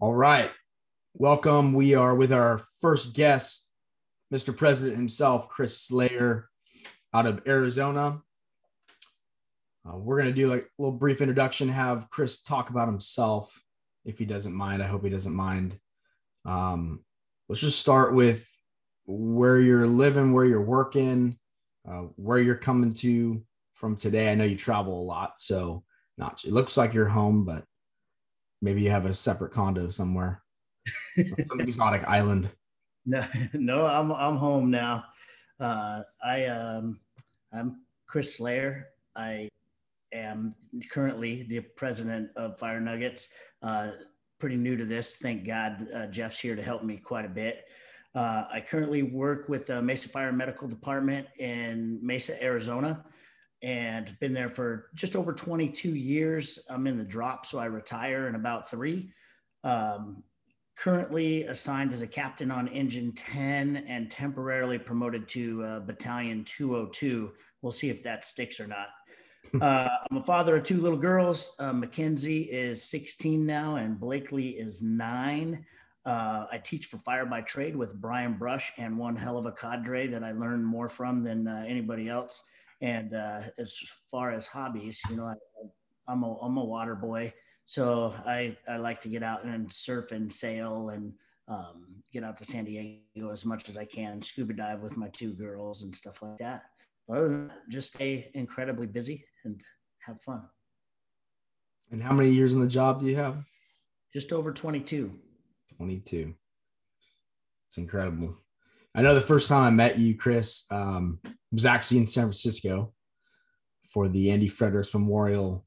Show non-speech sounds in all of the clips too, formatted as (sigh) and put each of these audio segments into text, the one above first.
All right. Welcome. We are with our first guest, Mr. President himself, Chris Slayer, out of Arizona. Uh, we're going to do like a little brief introduction, have Chris talk about himself if he doesn't mind. I hope he doesn't mind. Um, let's just start with where you're living, where you're working, uh, where you're coming to from today. I know you travel a lot, so not it looks like you're home, but maybe you have a separate condo somewhere, (laughs) some exotic island. No, (laughs) no, I'm I'm home now. Uh, I um, I'm Chris Slayer. I am currently the president of Fire Nuggets. Uh, pretty new to this. Thank God uh, Jeff's here to help me quite a bit. Uh, I currently work with the Mesa Fire Medical Department in Mesa, Arizona, and been there for just over 22 years. I'm in the drop, so I retire in about three. Um, currently assigned as a captain on Engine 10 and temporarily promoted to uh, Battalion 202. We'll see if that sticks or not. (laughs) Uh, I'm a father of two little girls. Uh, Mackenzie is 16 now, and Blakely is nine. Uh, I teach for Fire by Trade with Brian Brush and one hell of a cadre that I learn more from than uh, anybody else. And uh, as far as hobbies, you know, I, I'm a I'm a water boy, so I I like to get out and surf and sail and um, get out to San Diego as much as I can, scuba dive with my two girls and stuff like that. Other than that, just stay incredibly busy and have fun. And how many years in the job do you have? Just over 22. 22. It's incredible. I know the first time I met you, Chris, um, was actually in San Francisco for the Andy Fredericks Memorial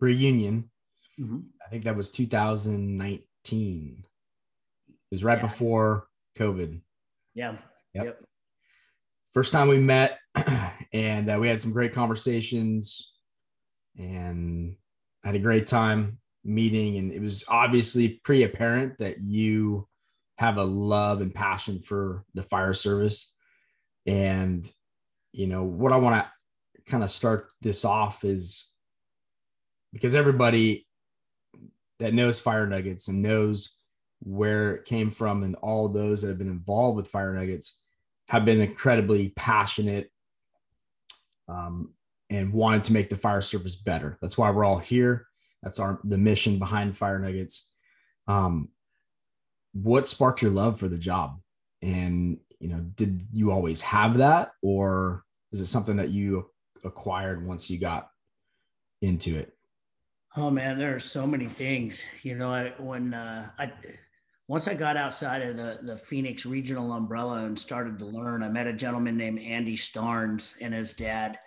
reunion. Mm-hmm. I think that was 2019. It was right yeah. before COVID. Yeah. Yep. yep. First time we met, (clears throat) and uh, we had some great conversations, and had a great time meeting. And it was obviously pretty apparent that you have a love and passion for the fire service. And, you know, what I want to kind of start this off is because everybody that knows Fire Nuggets and knows where it came from, and all those that have been involved with Fire Nuggets have been incredibly passionate um, and wanted to make the fire service better. That's why we're all here. That's our the mission behind Fire Nuggets. Um, what sparked your love for the job? And you know did you always have that or is it something that you acquired once you got into it? Oh man there are so many things. You know I, when uh, i once i got outside of the, the phoenix regional umbrella and started to learn i met a gentleman named andy starnes and his dad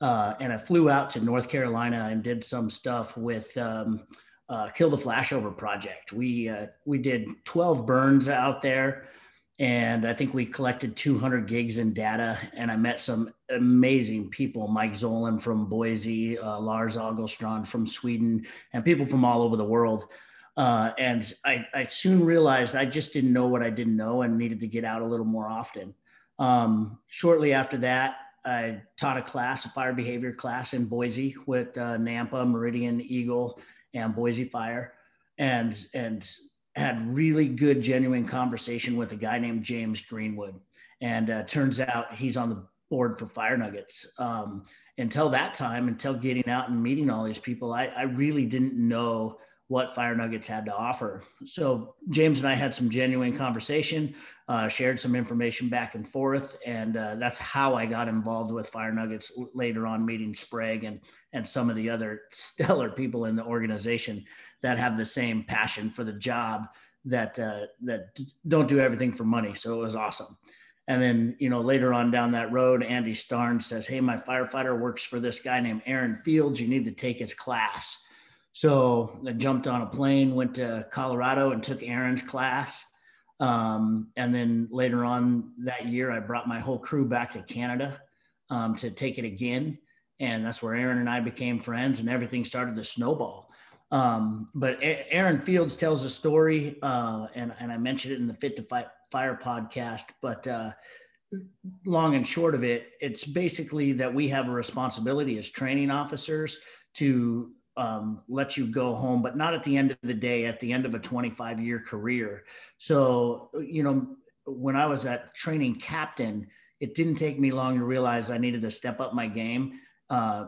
uh, and i flew out to north carolina and did some stuff with um, uh, Kill the Flashover project. We uh, we did 12 burns out there, and I think we collected 200 gigs in data. And I met some amazing people: Mike Zolan from Boise, uh, Lars Agerstrand from Sweden, and people from all over the world. Uh, and I, I soon realized I just didn't know what I didn't know and needed to get out a little more often. Um, shortly after that, I taught a class, a fire behavior class in Boise with uh, NAMPA, Meridian, Eagle, and Boise Fire, and and had really good, genuine conversation with a guy named James Greenwood. And uh, turns out he's on the board for Fire Nuggets. Um, until that time, until getting out and meeting all these people, I, I really didn't know what Fire Nuggets had to offer. So James and I had some genuine conversation, uh, shared some information back and forth, and uh, that's how I got involved with Fire Nuggets later on, meeting Sprague and and some of the other stellar people in the organization that have the same passion for the job that uh, that don't do everything for money. So it was awesome. And then, you know, later on down that road, Andy Starn says, Hey, my firefighter works for this guy named Aaron Fields. You need to take his class. So I jumped on a plane, went to Colorado and took Aaron's class. Um, and then later on that year, I brought my whole crew back to Canada um, to take it again. And that's where Aaron and I became friends and everything started to snowball. Um, but Aaron Fields tells a story, uh, and, and I mentioned it in the Fit to Fight Fire podcast. But uh, long and short of it, it's basically that we have a responsibility as training officers to um, let you go home, but not at the end of the day, at the end of a 25 year career. So, you know, when I was at training captain, it didn't take me long to realize I needed to step up my game, uh,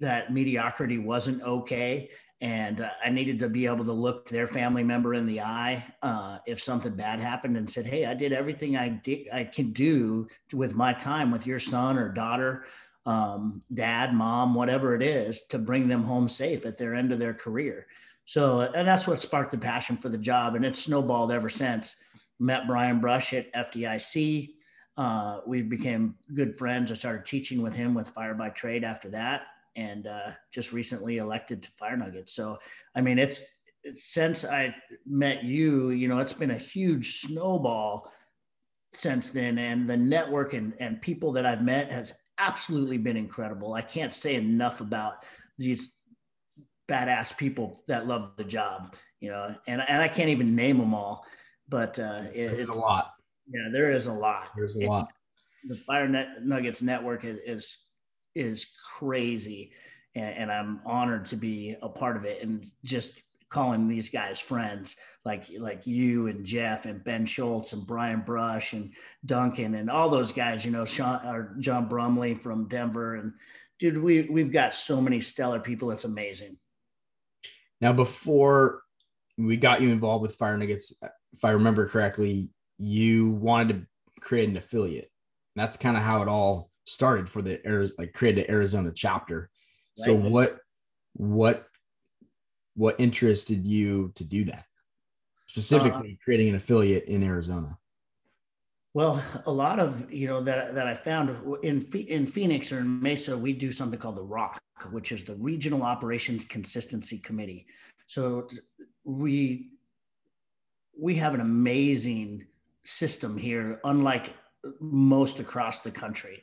that mediocrity wasn't okay. And uh, I needed to be able to look their family member in the eye uh, if something bad happened and said, Hey, I did everything I did, I can do with my time with your son or daughter um, dad, mom, whatever it is, to bring them home safe at their end of their career. So, and that's what sparked the passion for the job, and it's snowballed ever since. Met Brian Brush at FDIC. Uh, we became good friends. I started teaching with him with Fire by Trade after that, and uh, just recently elected to Fire Nuggets. So, I mean, it's, since I met you, you know, it's been a huge snowball since then, and the network and and people that I've met has absolutely been incredible. I can't say enough about these badass people that love the job, you know, and, and I can't even name them all, but uh, it, it's a lot. Yeah, there is a lot. There's a and lot. The Fire Net Nuggets network is is crazy, and, and I'm honored to be a part of it. And just calling these guys friends like like you and Jeff and Ben Schultz and Brian Brush and Duncan and all those guys, you know, Sean or John Brumley from Denver and dude, we we've got so many stellar people. It's amazing. Now, before we got you involved with Fire Nuggets, if I remember correctly, you wanted to create an affiliate. That's kind of how it all started for the Arizona, like create the Arizona chapter. Right. So what what what interested you to do that? Specifically uh, creating an affiliate in Arizona. Well, a lot of you know that that I found in in Phoenix or in Mesa, we do something called the ROC, which is the Regional Operations Consistency Committee. So we we have an amazing system here, unlike most across the country.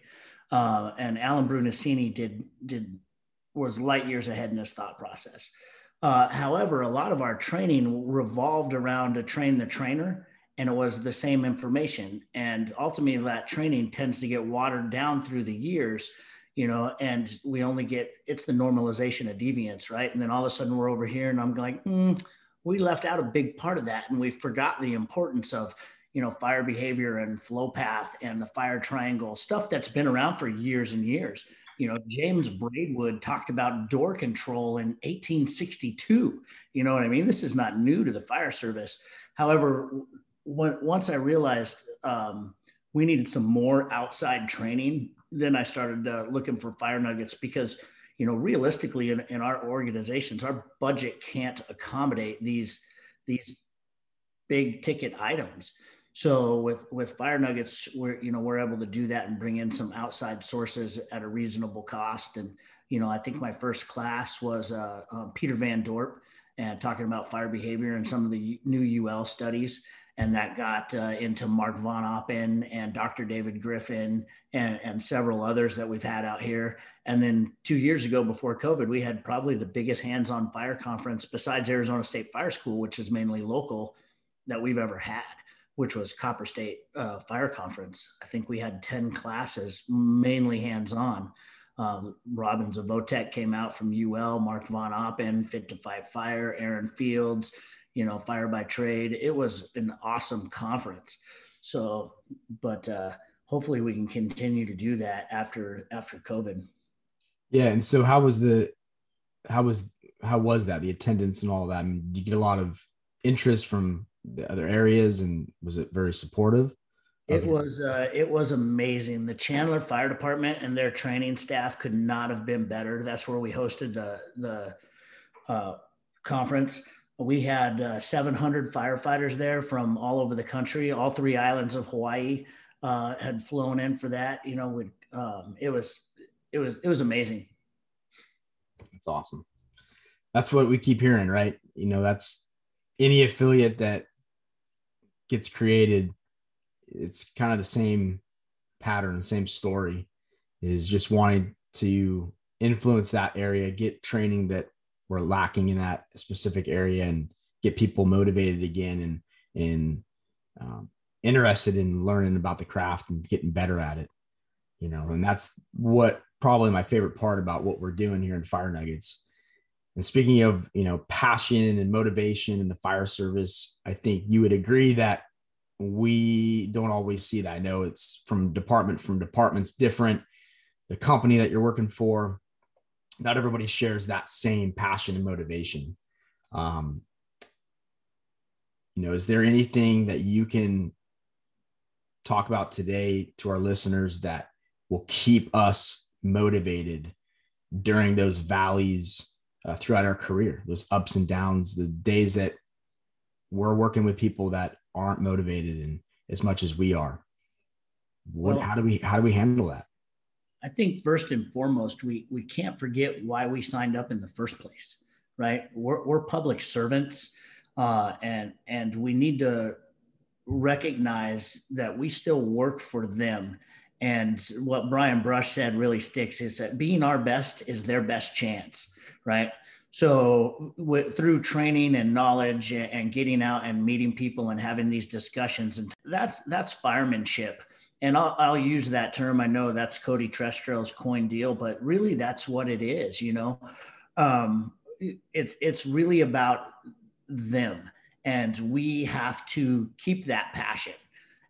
Uh, and Alan Brunacini did did was light years ahead in this thought process. Uh, however, a lot of our training revolved around to train the trainer, and it was the same information. And ultimately, that training tends to get watered down through the years, you know, and we only get it's the normalization of deviance, right? And then all of a sudden, we're over here, and I'm like, mm, we left out a big part of that, and we forgot the importance of you know fire behavior and flow path and the fire triangle stuff that's been around for years and years you know, James Braidwood talked about door control in 1862. You know what I mean? This is not new to the fire service. However, when, once I realized um, we needed some more outside training, then I started uh, looking for fire nuggets because, you know, realistically in, in our organizations, our budget can't accommodate these these big ticket items. So with with Fire Nuggets, we're you know we're able to do that and bring in some outside sources at a reasonable cost. And you know I think my first class was uh, uh, Peter Van Dorpe and talking about fire behavior and some of the new UL studies. And that got uh, into Mark Von Oppen and Dr. David Griffin and, and several others that we've had out here. And then two years ago, before COVID, we had probably the biggest hands-on fire conference besides Arizona State Fire School, which is mainly local, that we've ever had which was Copper State uh, Fire Conference. I think we had 10 classes, mainly hands on. Um, Robin Zevotek came out from UL, Mark Von Oppen, Fit to Fight Fire, Aaron Fields, you know, Fire by Trade. It was an awesome conference. So, but uh, hopefully we can continue to do that after after COVID. Yeah, and so how was the how was how was that the attendance and all that? I mean, you get a lot of interest from the other areas and was it very supportive? It was uh, it was amazing. The chandler fire department and their training staff could not have been better. That's where we hosted the the uh, conference. We had uh, 700 firefighters there from all over the country. All three islands of hawaii uh, had flown in for that you know um, it was it was it was amazing. That's awesome. That's what we keep hearing right? You know that's any affiliate that gets created, it's kind of the same pattern, the same story is just wanting to influence that area, get training that we're lacking in that specific area and get people motivated again and, and um, interested in learning about the craft and getting better at it, you know, and that's what probably my favorite part about what we're doing here in Fire Nuggets And speaking of, you know, passion and motivation in the fire service, I think you would agree that we don't always see that. I know it's from department from departments different. The company that you're working for, not everybody shares that same passion and motivation. Um, you know, is there anything that you can talk about today to our listeners that will keep us motivated during those valleys uh, throughout our career, those ups and downs, the days that we're working with people that aren't motivated and as much as we are. What, well, how do we, how do we handle that? I think first and foremost, we, we can't forget why we signed up in the first place, right? We're, we're public servants uh, and, and we need to recognize that we still work for them. And what Brian Brush said really sticks is that being our best is their best chance, right? So with, through training and knowledge and getting out and meeting people and having these discussions, and that's that's firemanship. And I'll, I'll use that term. I know that's Cody Trestrell's coin deal, but really that's what it is. You know, um, it's it's really about them and we have to keep that passion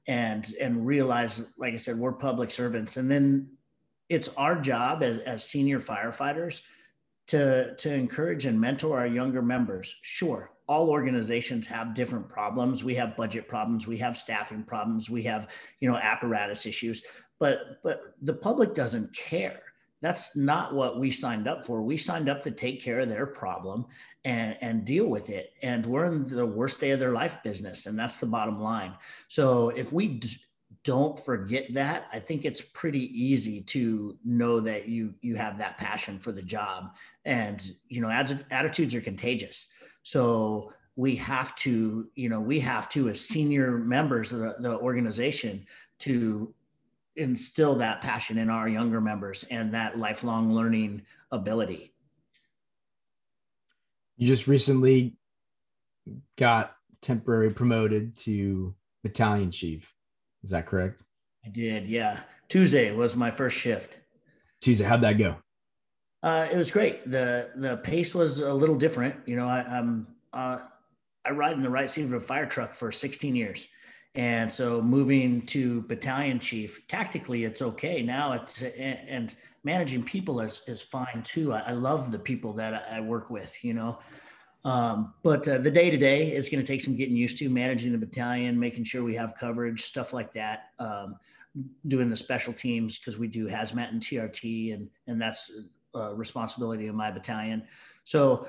and and realize like i said we're public servants. And then it's our job as, as senior firefighters to to encourage and mentor our younger members. Sure all organizations have different problems. We have budget problems. We have staffing problems. We have you know apparatus issues. But but the public doesn't care. That's not what we signed up for. We signed up to take care of their problem and, and deal with it. And we're in the worst day of their life business. And that's the bottom line. So if we d- don't forget that, I think it's pretty easy to know that you, you have that passion for the job and, you know, attitudes are contagious. So we have to, you know, we have to, as senior members of the, the organization to instill that passion in our younger members and that lifelong learning ability. You just recently got temporary promoted to battalion chief. Is that correct? I did. Yeah. Tuesday was my first shift. Tuesday. How'd that go? Uh, it was great. The, the pace was a little different. You know, I, I'm, uh, I ride in the right seat of a fire truck for 16 years. And so moving to battalion chief, tactically, it's okay. Now it's, and managing people is, is fine too. I, I love the people that I work with, you know. Um, but uh, the day to day is going to take some getting used to managing the battalion, making sure we have coverage, stuff like that. Um, doing the special teams because we do hazmat and TRT, and and that's a responsibility of my battalion. So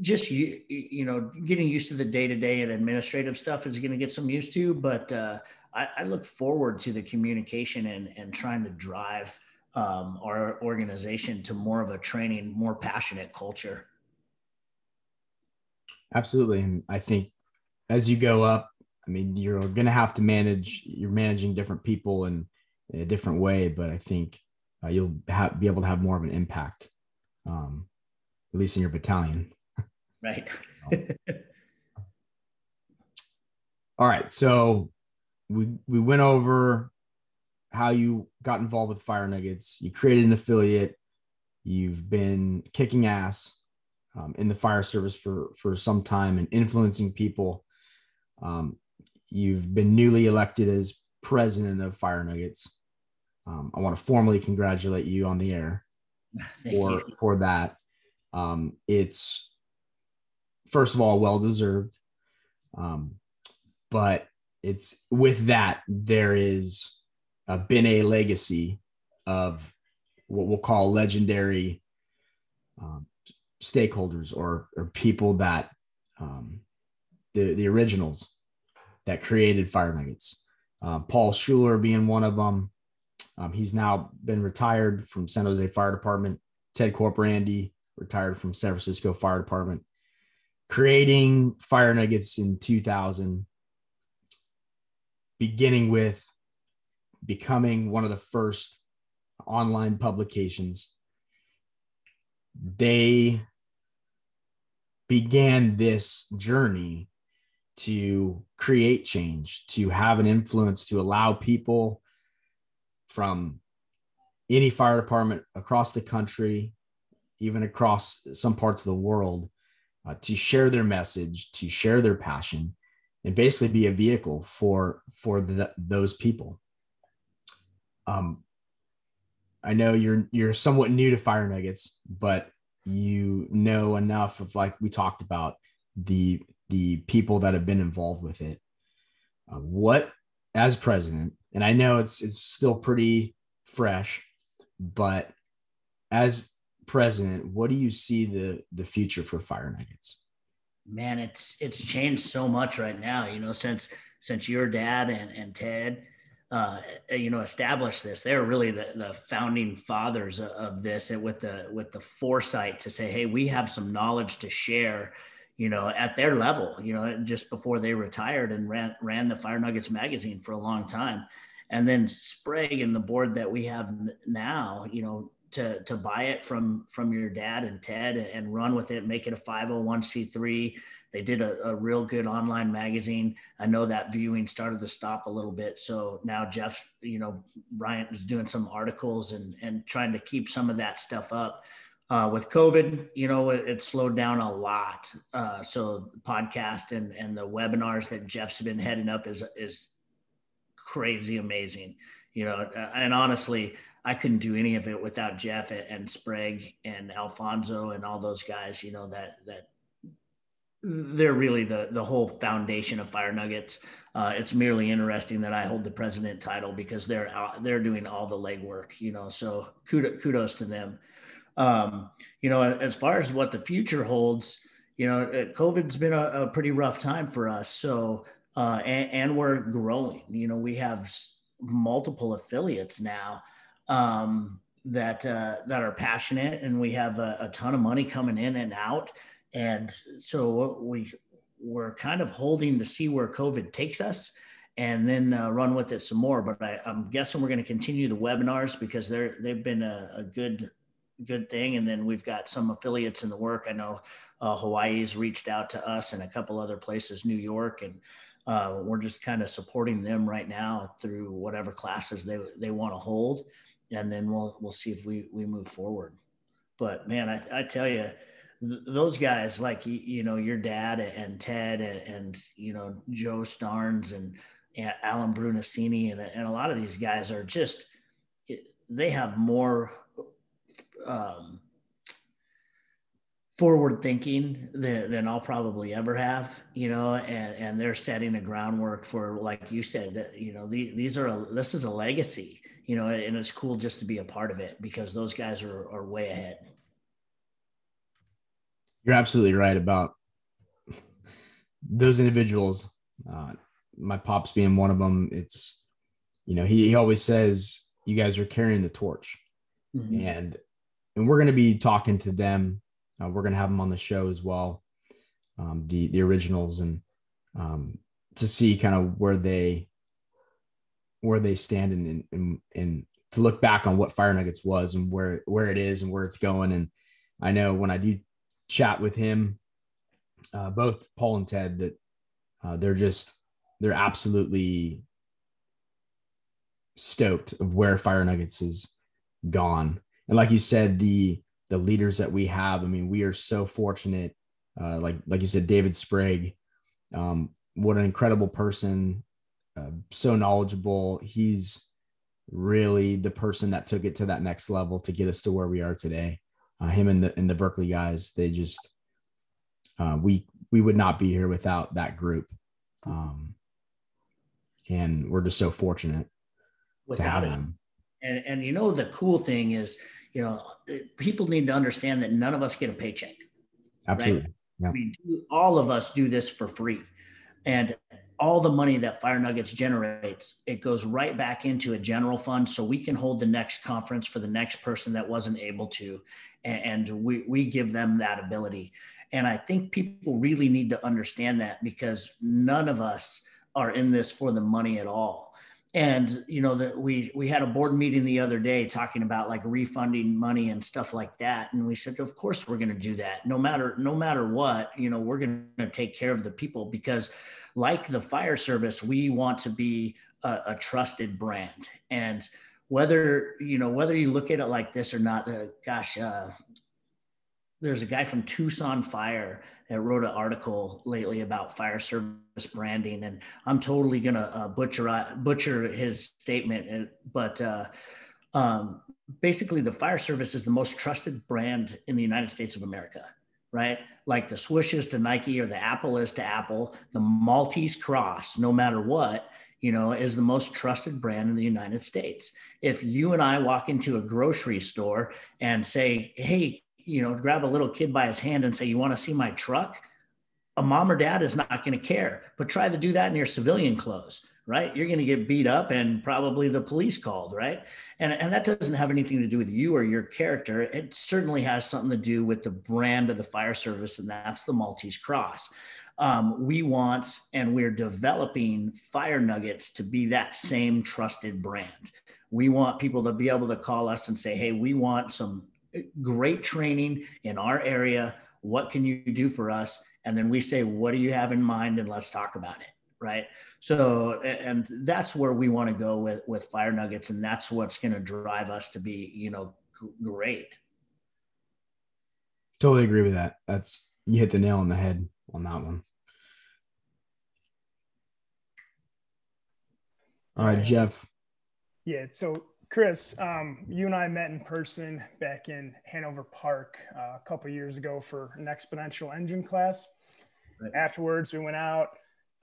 just you, you know getting used to the day-to-day and administrative stuff is going to get some used to but uh, I, I, look forward to the communication and, and trying to drive um, our organization to more of a training more passionate culture absolutely and i think as you go up i mean you're going to have to manage you're managing different people in, in a different way but i think uh, you'll have, be able to have more of an impact um, at least in your battalion Right. (laughs) All right. So we we went over how you got involved with Fire Nuggets. You created an affiliate. You've been kicking ass um, in the fire service for for some time and influencing people. Um, you've been newly elected as president of Fire Nuggets. Um, I want to formally congratulate you on the air (laughs) for you. for that. Um, it's first of all, well deserved. Um, but it's with that, there is a, been a legacy of what we'll call legendary um, stakeholders or, or people that um, the, the originals that created Fire Nuggets. Uh, Paul Schuler being one of them. Um, he's now been retired from San Jose Fire Department. Ted Corporandi retired from San Francisco Fire Department creating Fire Nuggets in 2000, beginning with becoming one of the first online publications. They began this journey to create change, to have an influence, to allow people from any fire department across the country, even across some parts of the world, uh, to share their message, to share their passion, and basically be a vehicle for for the, those people. Um, I know you're you're somewhat new to Fire Nuggets, but you know enough of like we talked about the the people that have been involved with it. Uh, what as president, and I know it's it's still pretty fresh, but as president, what do you see the the future for Fire Nuggets? Man, it's it's changed so much right now. You know, since since your dad and and Ted, uh, you know, established this, they're really the the founding fathers of this, and with the with the foresight to say, hey, we have some knowledge to share. You know, at their level, you know, just before they retired and ran ran the Fire Nuggets magazine for a long time, and then Sprague and the board that we have now, you know, to to buy it from from your dad and Ted and run with it, make it a 501c3. They did a, a real good online magazine. I know that viewing started to stop a little bit. So now Jeff, you know, Bryant is doing some articles and and trying to keep some of that stuff up. Uh, with COVID, you know, it, it slowed down a lot. Uh, so podcast and and the webinars that Jeff's been heading up is is crazy amazing. You know, and honestly, I couldn't do any of it without Jeff and, Sprague and Alfonso and all those guys. You know that that they're really the the whole foundation of Fire Nuggets. Uh, it's merely interesting that I hold the president title because they're out, they're doing all the legwork. You know, so kudos, kudos to them. Um, you know, as far as what the future holds, you know, COVID's been a, a pretty rough time for us. So uh, and, and we're growing. You know, we have multiple affiliates now um, that uh, that are passionate, and we have a, a, ton of money coming in and out. And so we we're kind of holding to see where COVID takes us, and then uh, run with it some more. But I, am guessing we're going to continue the webinars because they're they've been a, a, good good thing. And then we've got some affiliates in the work. I know uh, Hawaii's reached out to us and a couple other places, New York, and uh, we're just kind of supporting them right now through whatever classes they they want to hold and then we'll we'll see if we we move forward. But man, I, I tell you, th- those guys like you, you, know your dad and Ted and, and you know Joe Starnes and, and Alan Brunacini and, and a lot of these guys are just they have more um, forward thinking than, than I'll probably ever have, you know, and, and they're setting the groundwork for, like you said, that, you know, the, these are, a, this is a legacy, you know, and it's cool just to be a part of it because those guys are, are way ahead. You're absolutely right about those individuals. Uh, my pops being one of them. It's, you know, he, he always says, you guys are carrying the torch mm-hmm. and, and we're going to be talking to them. Uh, we're going to have them on the show as well. Um, the, the originals and, um, to see kind of where they where they stand and and and to look back on what Fire Nuggets was and where where it is and where it's going. And I know when I do chat with him, uh, both Paul and Ted, that uh, they're just they're absolutely stoked of where Fire Nuggets has gone. And like you said, the the leaders that we have, I mean, we are so fortunate. Uh, like like you said, David Sprague, um, what an incredible person uh, so knowledgeable. He's really the person that took it to that next level to get us to where we are today. Uh, him and the and the Berkeley guys, they just uh, we we would not be here without that group, um, and we're just so fortunate without it. And and you know the cool thing is, you know, people need to understand that none of us get a paycheck. Absolutely. Right? Yeah. We do, all of us do this for free. And all the money that Fire Nuggets generates, it goes right back into a general fund so we can hold the next conference for the next person that wasn't able to. And, we, we give them that ability. And I think people really need to understand that because none of us are in this for the money at all. And you know that we we had a board meeting the other day talking about like refunding money and stuff like that, and we said, of course we're going to do that. No matter no matter what, you know, we're going to take care of the people because like the fire service, we want to be a, a trusted brand. And whether, you know, whether you look at it like this or not, uh, gosh, uh, there's a guy from Tucson Fire that wrote an article lately about fire service branding, and I'm totally gonna uh, butcher uh, butcher his statement, but uh, um, basically, the fire service is the most trusted brand in the United States of America. Right, like the Swishes to Nike or the Apple is to Apple, the Maltese Cross, no matter what, you know, is the most trusted brand in the United States. If you and I walk into a grocery store and say, hey, you know, grab a little kid by his hand and say, you want to see my truck? A mom or dad is not going to care, but try to do that in your civilian clothes, right? You're going to get beat up and probably the police called, right? And, and that doesn't have anything to do with you or your character. It certainly has something to do with the brand of the fire service, and that's the Maltese Cross um, we want and we're developing fire nuggets to be that same trusted brand we want people to be able to call us and say hey we want some great training in our area what can you do for us and then we say what do you have in mind and let's talk about it right so and that's where we want to go with with fire nuggets and that's what's going to drive us to be you know great totally agree with that that's you hit the nail on the head on that one. All right, Jeff. Yeah. So, Chris, um, you and I met in person back in Hanover Park uh, a couple years ago for an exponential engine class. Right. Afterwards, we went out,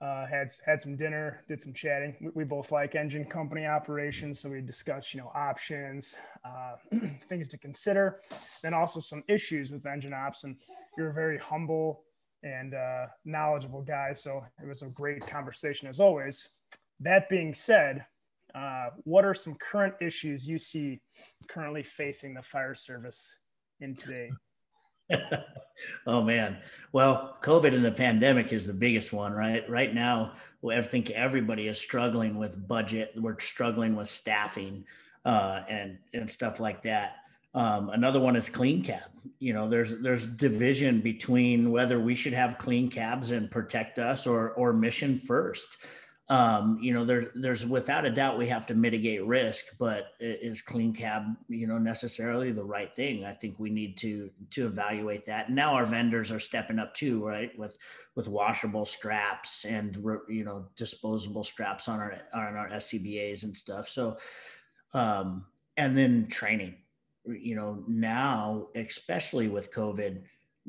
uh, had had some dinner, did some chatting. We, we, both like engine company operations, so we discussed, you know, options, uh, (clears throat) things to consider, then also some issues with engine ops. And you're a very humble and uh, knowledgeable guy. So it was a great conversation as always. That being said, uh, what are some current issues you see currently facing the fire service in today? (laughs) oh man. Well, COVID and the pandemic is the biggest one, right? Right now, I think everybody is struggling with budget. We're struggling with staffing uh, and and stuff like that. Um, another one is clean cab. You know, there's there's division between whether we should have clean cabs and protect us or or mission first. Um, you know, there's there's without a doubt we have to mitigate risk, but is clean cab you know necessarily the right thing? I think we need to to evaluate that. And now our vendors are stepping up too, right? With with washable straps and you know disposable straps on our on our SCBA's and stuff. So, um, and then training you know, now, especially with COVID,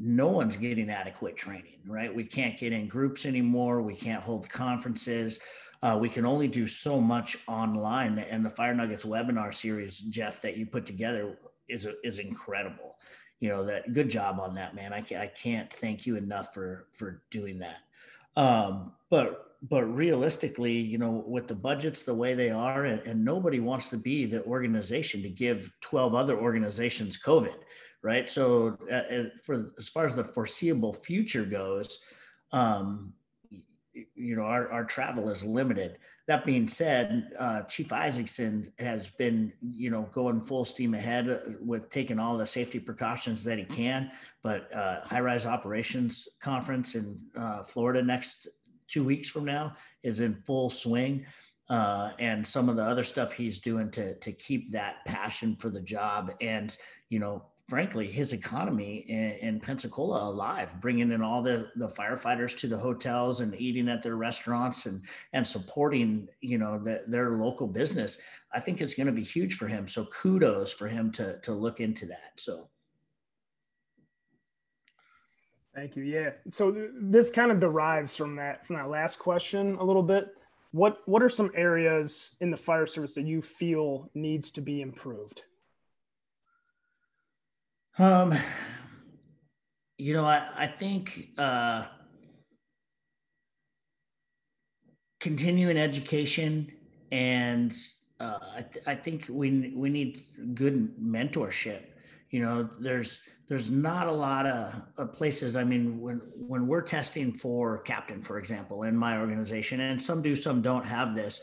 no one's getting adequate training, right? We can't get in groups anymore. We can't hold conferences. Uh, we can only do so much online. And the Fire Nuggets webinar series, Jeff, that you put together is is incredible. You know that good job on that, man. I, I can't thank you enough for for doing that. Um, but but realistically, you know, with the budgets the way they are, and, and, nobody wants to be the organization to give 12 other organizations COVID, right? So, uh, uh, for as far as the foreseeable future goes, um, you know, our, our travel is limited. That being said, uh, Chief Isaacson has been, you know, going full steam ahead with taking all the safety precautions that he can. But uh, High Rise Operations Conference in uh, Florida next two weeks from now is in full swing. Uh, and some of the other stuff he's doing to to keep that passion for the job and you know frankly his economy in, in, pensacola alive bringing in all the the firefighters to the hotels and eating at their restaurants and and supporting you know the, their local business i think it's going to be huge for him so kudos for him to to look into that so Thank you. Yeah. So th- this kind of derives from that from that last question a little bit. What what are some areas in the fire service that you feel needs to be improved? Um, you know, I I think uh, continuing education and uh, I, th- I think we we need good mentorship. You know there's there's not a lot of, of, places. I mean when when we're testing for captain for example in my organization and some do some don't have this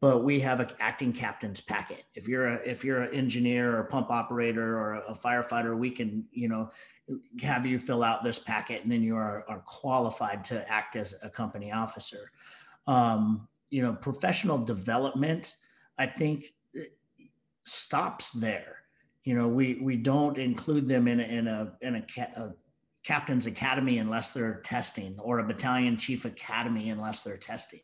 but we have an acting captain's packet. If you're a if you're an engineer or a pump operator or a firefighter we can you know have you fill out this packet and then you are, are qualified to act as a company officer. Um, you know professional development i think stops there. You know, we we don't include them in a, in a in a, a captain's academy unless they're testing, or a battalion chief academy unless they're testing.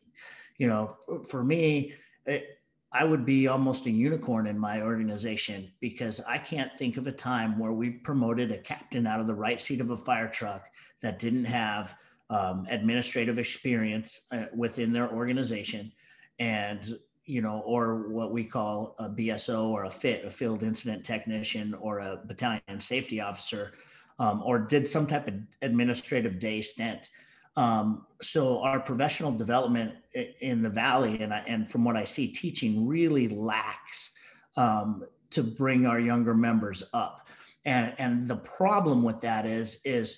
You know, for me, it, I would be almost a unicorn in my organization because I can't think of a time where we've promoted a captain out of the right seat of a fire truck that didn't have um, administrative experience uh, within their organization and you know or what we call a bso or a fit a field incident technician or a battalion safety officer um, or did some type of administrative day stint um, so our professional development in the valley, and I, and from what I see, teaching really lacks um, to bring our younger members up. And and the problem with that is is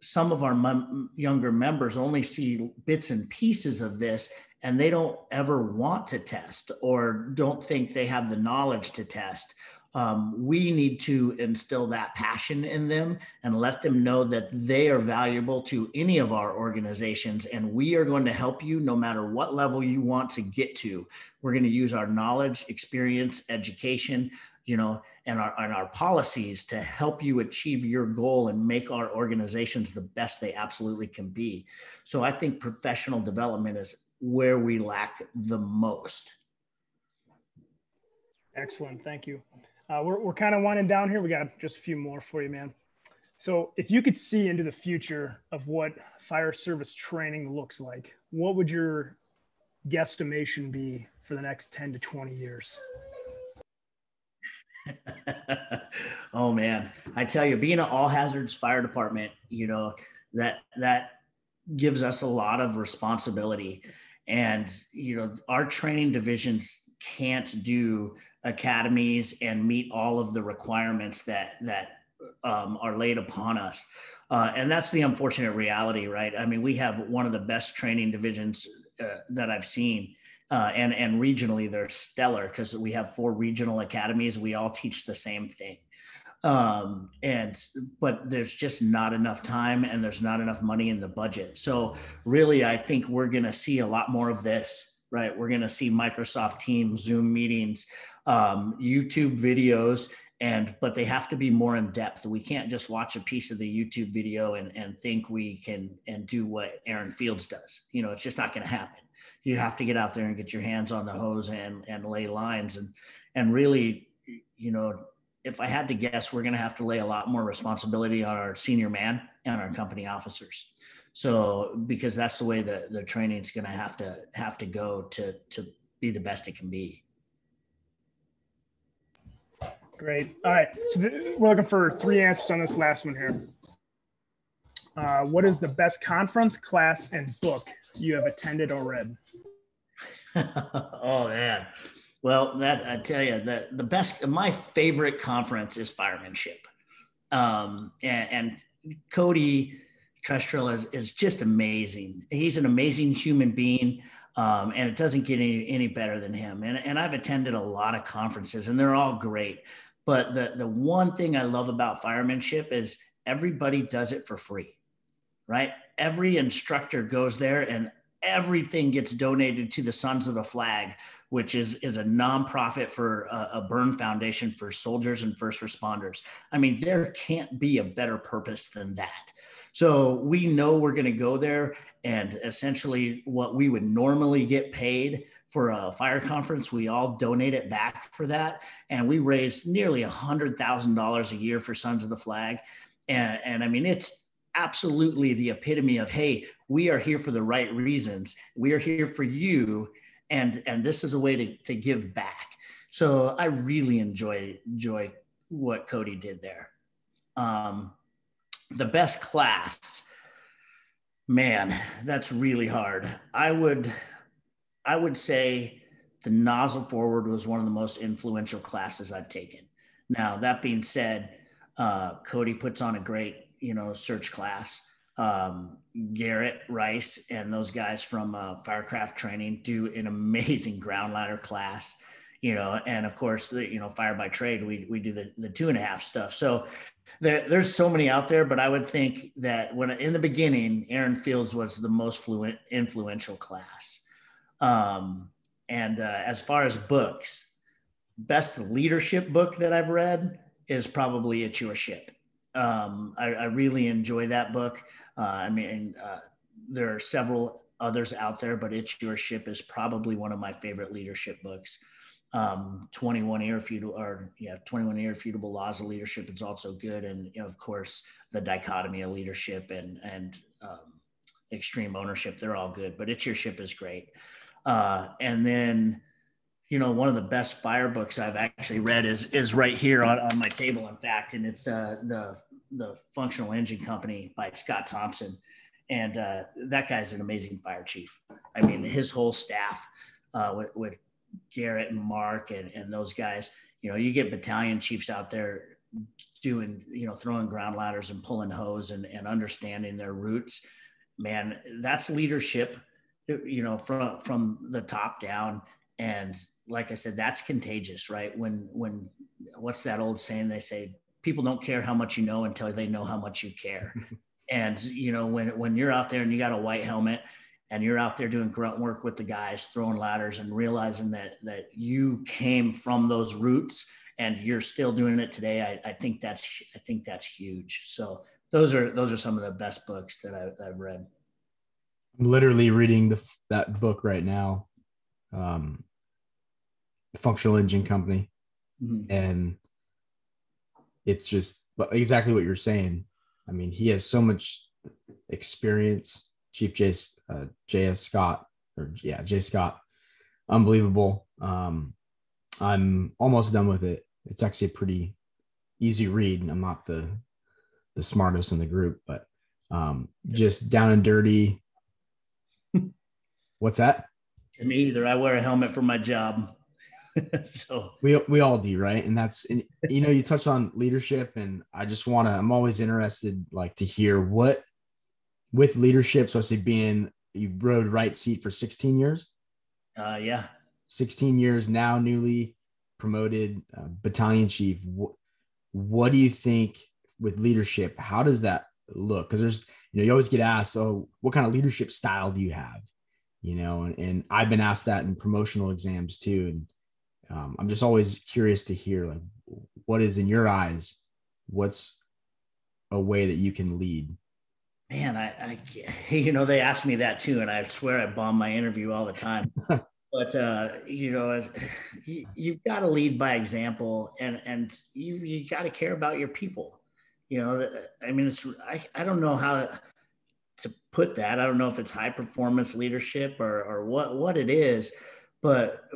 some of our younger members only see bits and pieces of this and they don't ever want to test or don't think they have the knowledge to test um, we need to instill that passion in them and let them know that they are valuable to any of our organizations and we are going to help you no matter what level you want to get to. We're going to use our knowledge experience education you know and our, and our policies to help you achieve your goal and make our organizations the best they absolutely can be. So i think professional development is where we lack the most. Excellent. Thank you uh, we're we're kind of winding down here. We got just a few more for you, man. So, if you could see into the future of what fire service training looks like, what would your guesstimation be for the next 10 to 20 years? (laughs) oh man, I tell you, being an all hazards fire department, you know, that that gives us a lot of responsibility. And you know, our training divisions can't do academies and meet all of the requirements that that um, are laid upon us. Uh, and that's the unfortunate reality, right? I mean, we have one of the best training divisions uh, that I've seen. Uh, and and regionally they're stellar because we have four regional academies. We all teach the same thing, um, and but there's just not enough time and there's not enough money in the budget. So really, I think we're going to see a lot more of this. Right, we're going to see Microsoft Teams, Zoom meetings, um, YouTube videos, and but they have to be more in depth. We can't just watch a piece of the YouTube video and, and think we can and do what Aaron Fields does. You know, it's just not going to happen. You have to get out there and get your hands on the hose and and lay lines and and really, you know, if I had to guess, we're going to have to lay a lot more responsibility on our senior man and our company officers. So because that's the way the the training is going to have to have to go to to be the best it can be. Great. All right. So th- we're looking for three answers on this last one here. Uh, what is the best conference, class, and book you have attended or read? (laughs) oh man. Well, that I tell you, the the best, my favorite conference is firemanship, um, and, and Cody Trestrill is is just amazing. He's an amazing human being. Um, and it doesn't get any, any better than him. And, and I've attended a lot of conferences, and they're all great. But the, the one thing I love about firemanship is everybody does it for free, right? Every instructor goes there and everything gets donated to the Sons of the Flag, which is, is a nonprofit for a, a burn foundation for soldiers and first responders. I mean, there can't be a better purpose than that. So we know we're going to go there and essentially what we would normally get paid for a fire conference. We all donate it back for that. And we raise nearly a $100,000 a year for Sons of the Flag. And, and I mean, it's absolutely the epitome of, hey, we are here for the right reasons. We are here for you. And, and this is a way to, to give back. So I really enjoy, enjoy what Cody did there. Um, the best class, man, that's really hard. I would I would say the nozzle forward was one of the most influential classes I've taken. Now, that being said, uh, Cody puts on a great, you know, search class. Um, Garrett Rice and those guys from uh, Firecraft Training do an amazing (laughs) ground ladder class, you know, and of course, the, you know, Fire by Trade, we we do the the two and a half stuff. So there, there's so many out there, but I would think that when in the beginning, Aaron Fields was the most fluent, influential class. Um, and uh, as far as books, best leadership book that I've read is probably It's Your Ship. Um, I, I, really enjoy that book. Uh, I mean, uh, there are several others out there, but It's Your Ship is probably one of my favorite leadership books. Um, 21 irrefutable or yeah, 21 irrefutable laws of leadership is also good. And you know, of course, the dichotomy of leadership and, and um, extreme ownership, they're all good, but It's Your Ship is great. Uh, and then, you know, one of the best fire books I've actually read is is right here on, on my table, in fact, and it's uh, the the Functional Engine Company by Scott Thompson, and uh, that guy's an amazing fire chief. I mean, his whole staff uh, with, with Garrett and Mark and, and those guys. You know, you get battalion chiefs out there doing, you know, throwing ground ladders and pulling hose and, and understanding their roots. Man, that's leadership, you know, from from the top down. And like I said, that's contagious, right? When when what's that old saying? They say people don't care how much you know until they know how much you care. (laughs) and you know, when when you're out there and you got a white helmet and you're out there doing grunt work with the guys, throwing ladders and realizing that that you came from those roots and you're still doing it today, I, I think that's I think that's huge. So those are those are some of the best books that, I, have read. I'm literally reading the that book right now, um, Functional Engine Company, mm-hmm. and it's just exactly what you're saying. I mean, he has so much experience. Chief J. Uh, J.S. Scott, or yeah, J. Scott, unbelievable. Um, I'm almost done with it. It's actually a pretty easy read. And I'm not the the smartest in the group, but um, just down and dirty. What's that? Me either. I wear a helmet for my job. (laughs) so we we all do, right? And that's and, you know, you touch on leadership, and I just want to. I'm always interested, like, to hear what with leadership. Especially being you rode right seat for 16 years. Uh, yeah, 16 years now, newly promoted uh, battalion chief. What, what do you think with leadership? How does that look? Because there's, you know, you always get asked, "Oh, what kind of leadership style do you have?" You know, and, and I've been asked that in promotional exams too, and um, i'm just always curious to hear like what is in your eyes what's a way that you can lead? Man i, I (laughs) you know they ask me that too and i swear i bomb my interview all the time. (laughs) But uh you know you, you've got to lead by example and and you you got to care about your people. You know i mean it's i, I don't know how to put that i don't know if it's high performance leadership or or what what it is but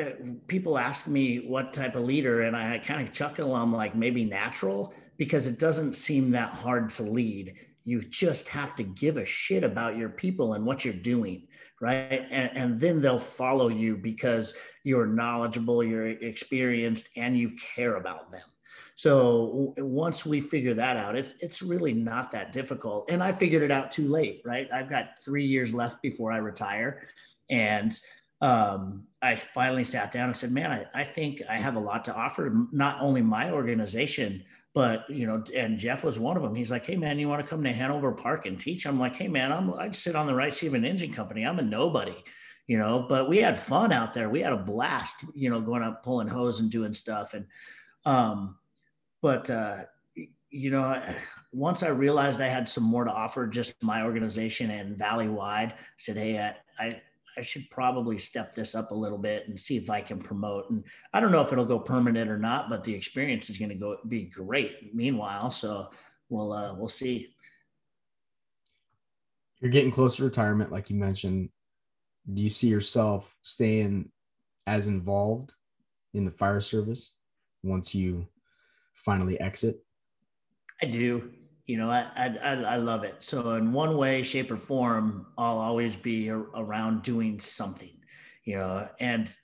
uh, people ask me what type of leader, and I kind of chuckle. I'm like, maybe natural, because it doesn't seem that hard to lead. You just have to give a shit about your people and what you're doing, right? And, and then they'll follow you because you're knowledgeable, you're experienced, and you care about them. So once we figure that out, it, it's really not that difficult. And I figured it out too late, right? I've got three years left before I retire. And um, I finally sat down and said, man, I, I think I have a lot to offer, not only my organization, but you know, and Jeff was one of them. He's like, Hey man, you want to come to Hanover Park and teach? I'm like, Hey man, I'm, I'd sit on the right seat of an engine company. I'm a nobody, you know, but we had fun out there. We had a blast, you know, going up, pulling hose and doing stuff. And, um, but, uh, you know, once I realized I had some more to offer, just my organization and valley wide, said, Hey, I, I I should probably step this up a little bit and see if I can promote. And I don't know if it'll go permanent or not, but the experience is going to go be great. Meanwhile, so we'll uh, we'll see. You're getting close to retirement, like you mentioned. Do you see yourself staying as involved in the fire service once you finally exit? I do you know, I, I, I love it. So in one way, shape, or form, I'll always be around doing something, you know, and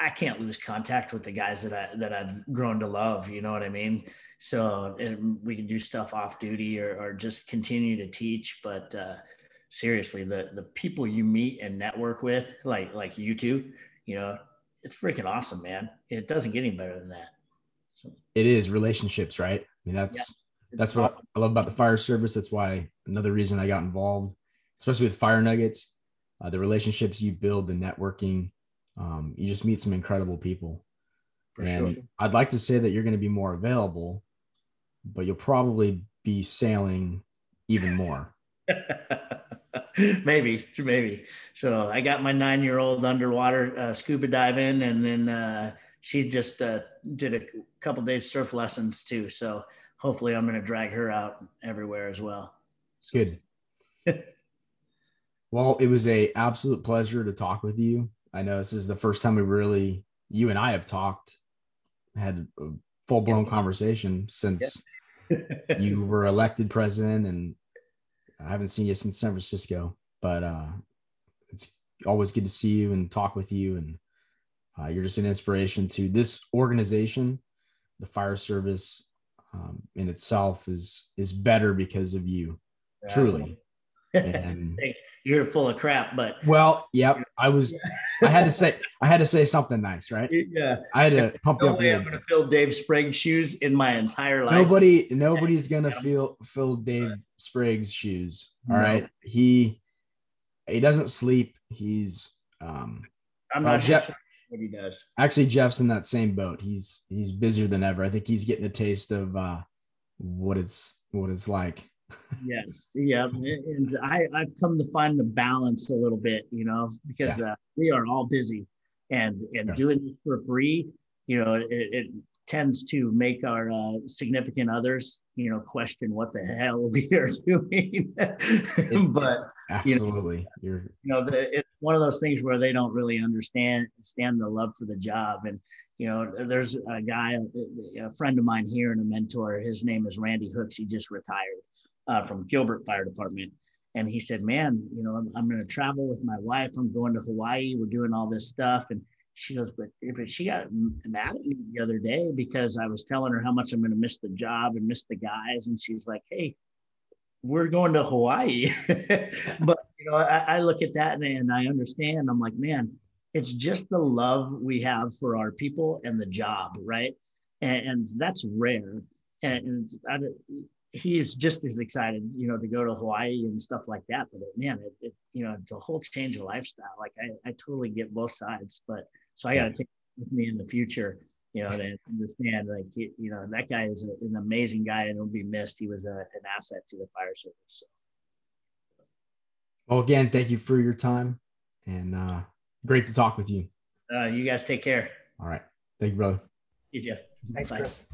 I can't lose contact with the guys that I that I've grown to love. You know what I mean? So we can do stuff off duty or, or just continue to teach. But uh, seriously, the the people you meet and network with, like like you two, you know, it's freaking awesome, man. It doesn't get any better than that. It is relationships, right? I mean, that's yeah that's what I love about the fire service. That's why another reason I got involved, especially with Fire Nuggets, uh, the relationships you build, the networking. Um, you just meet some incredible people. For and sure. I'd like to say that you're going to be more available, but you'll probably be sailing even more. (laughs) maybe, maybe. So I got my nine-year-old underwater uh, scuba diving, and then uh, she just uh, did a couple days surf lessons too. So hopefully, I'm going to drag her out everywhere as well. Good. (laughs) well, it was a absolute pleasure to talk with you. I know this is the first time we really, you and I have talked, had a full blown yeah. conversation since yeah. (laughs) you were elected president, and I haven't seen you since San Francisco. But uh, it's always good to see you and talk with you, and uh, you're just an inspiration to this organization. The fire service um, in itself is is better because of you, yeah. truly. (laughs) And you're full of crap, but well, yep. I was. I had to say. I had to say something nice, right? (laughs) Yeah. I had to pump no you up. Way I'm gonna fill Dave Sprague's shoes in my entire life. Nobody. (laughs) Nobody's gonna feel fill Dave Sprague's shoes. All no. right. He. He doesn't sleep. He's. um I'm not uh, Jeff, sure what he does. Actually, Jeff's in that same boat. He's he's busier than ever. I think he's getting a taste of uh what it's what it's like yes yeah and i i've come to find the balance a little bit you know because yeah. uh, we are all busy and and yeah. doing this for free you know it, it tends to make our uh, significant others you know question what the hell we are (laughs) doing but absolutely you know, You're... know the, it's one of those things where they don't really understand stand the love for the job and you know there's a guy a friend of mine here and a mentor his name is randy hooks he just retired uh, from Gilbert Fire Department. And he said, Man, you know, I'm, I'm going to travel with my wife. I'm going to Hawaii. We're doing all this stuff. And she goes, but, but she got mad at me the other day because I was telling her how much I'm going to miss the job and miss the guys. And she's like, Hey, we're going to Hawaii. (laughs) but, you know, I, I look at that and, and I understand. I'm like, man, it's just the love we have for our people and the job, right? And, and that's rare. And, and I, he's just as excited, you know, to go to Hawaii and stuff like that. But it, man, it, it, you know, it's a whole change of lifestyle. Like I, I totally get both sides, but so I got to take it with me in the future, you know, to understand like, you know, that guy is a, an amazing guy and will be missed. He was a, an asset to the fire service. So. Well, again, thank you for your time and uh, great to talk with you. Uh, you guys take care. All right. Thank you, brother. You too. Thanks, Chris.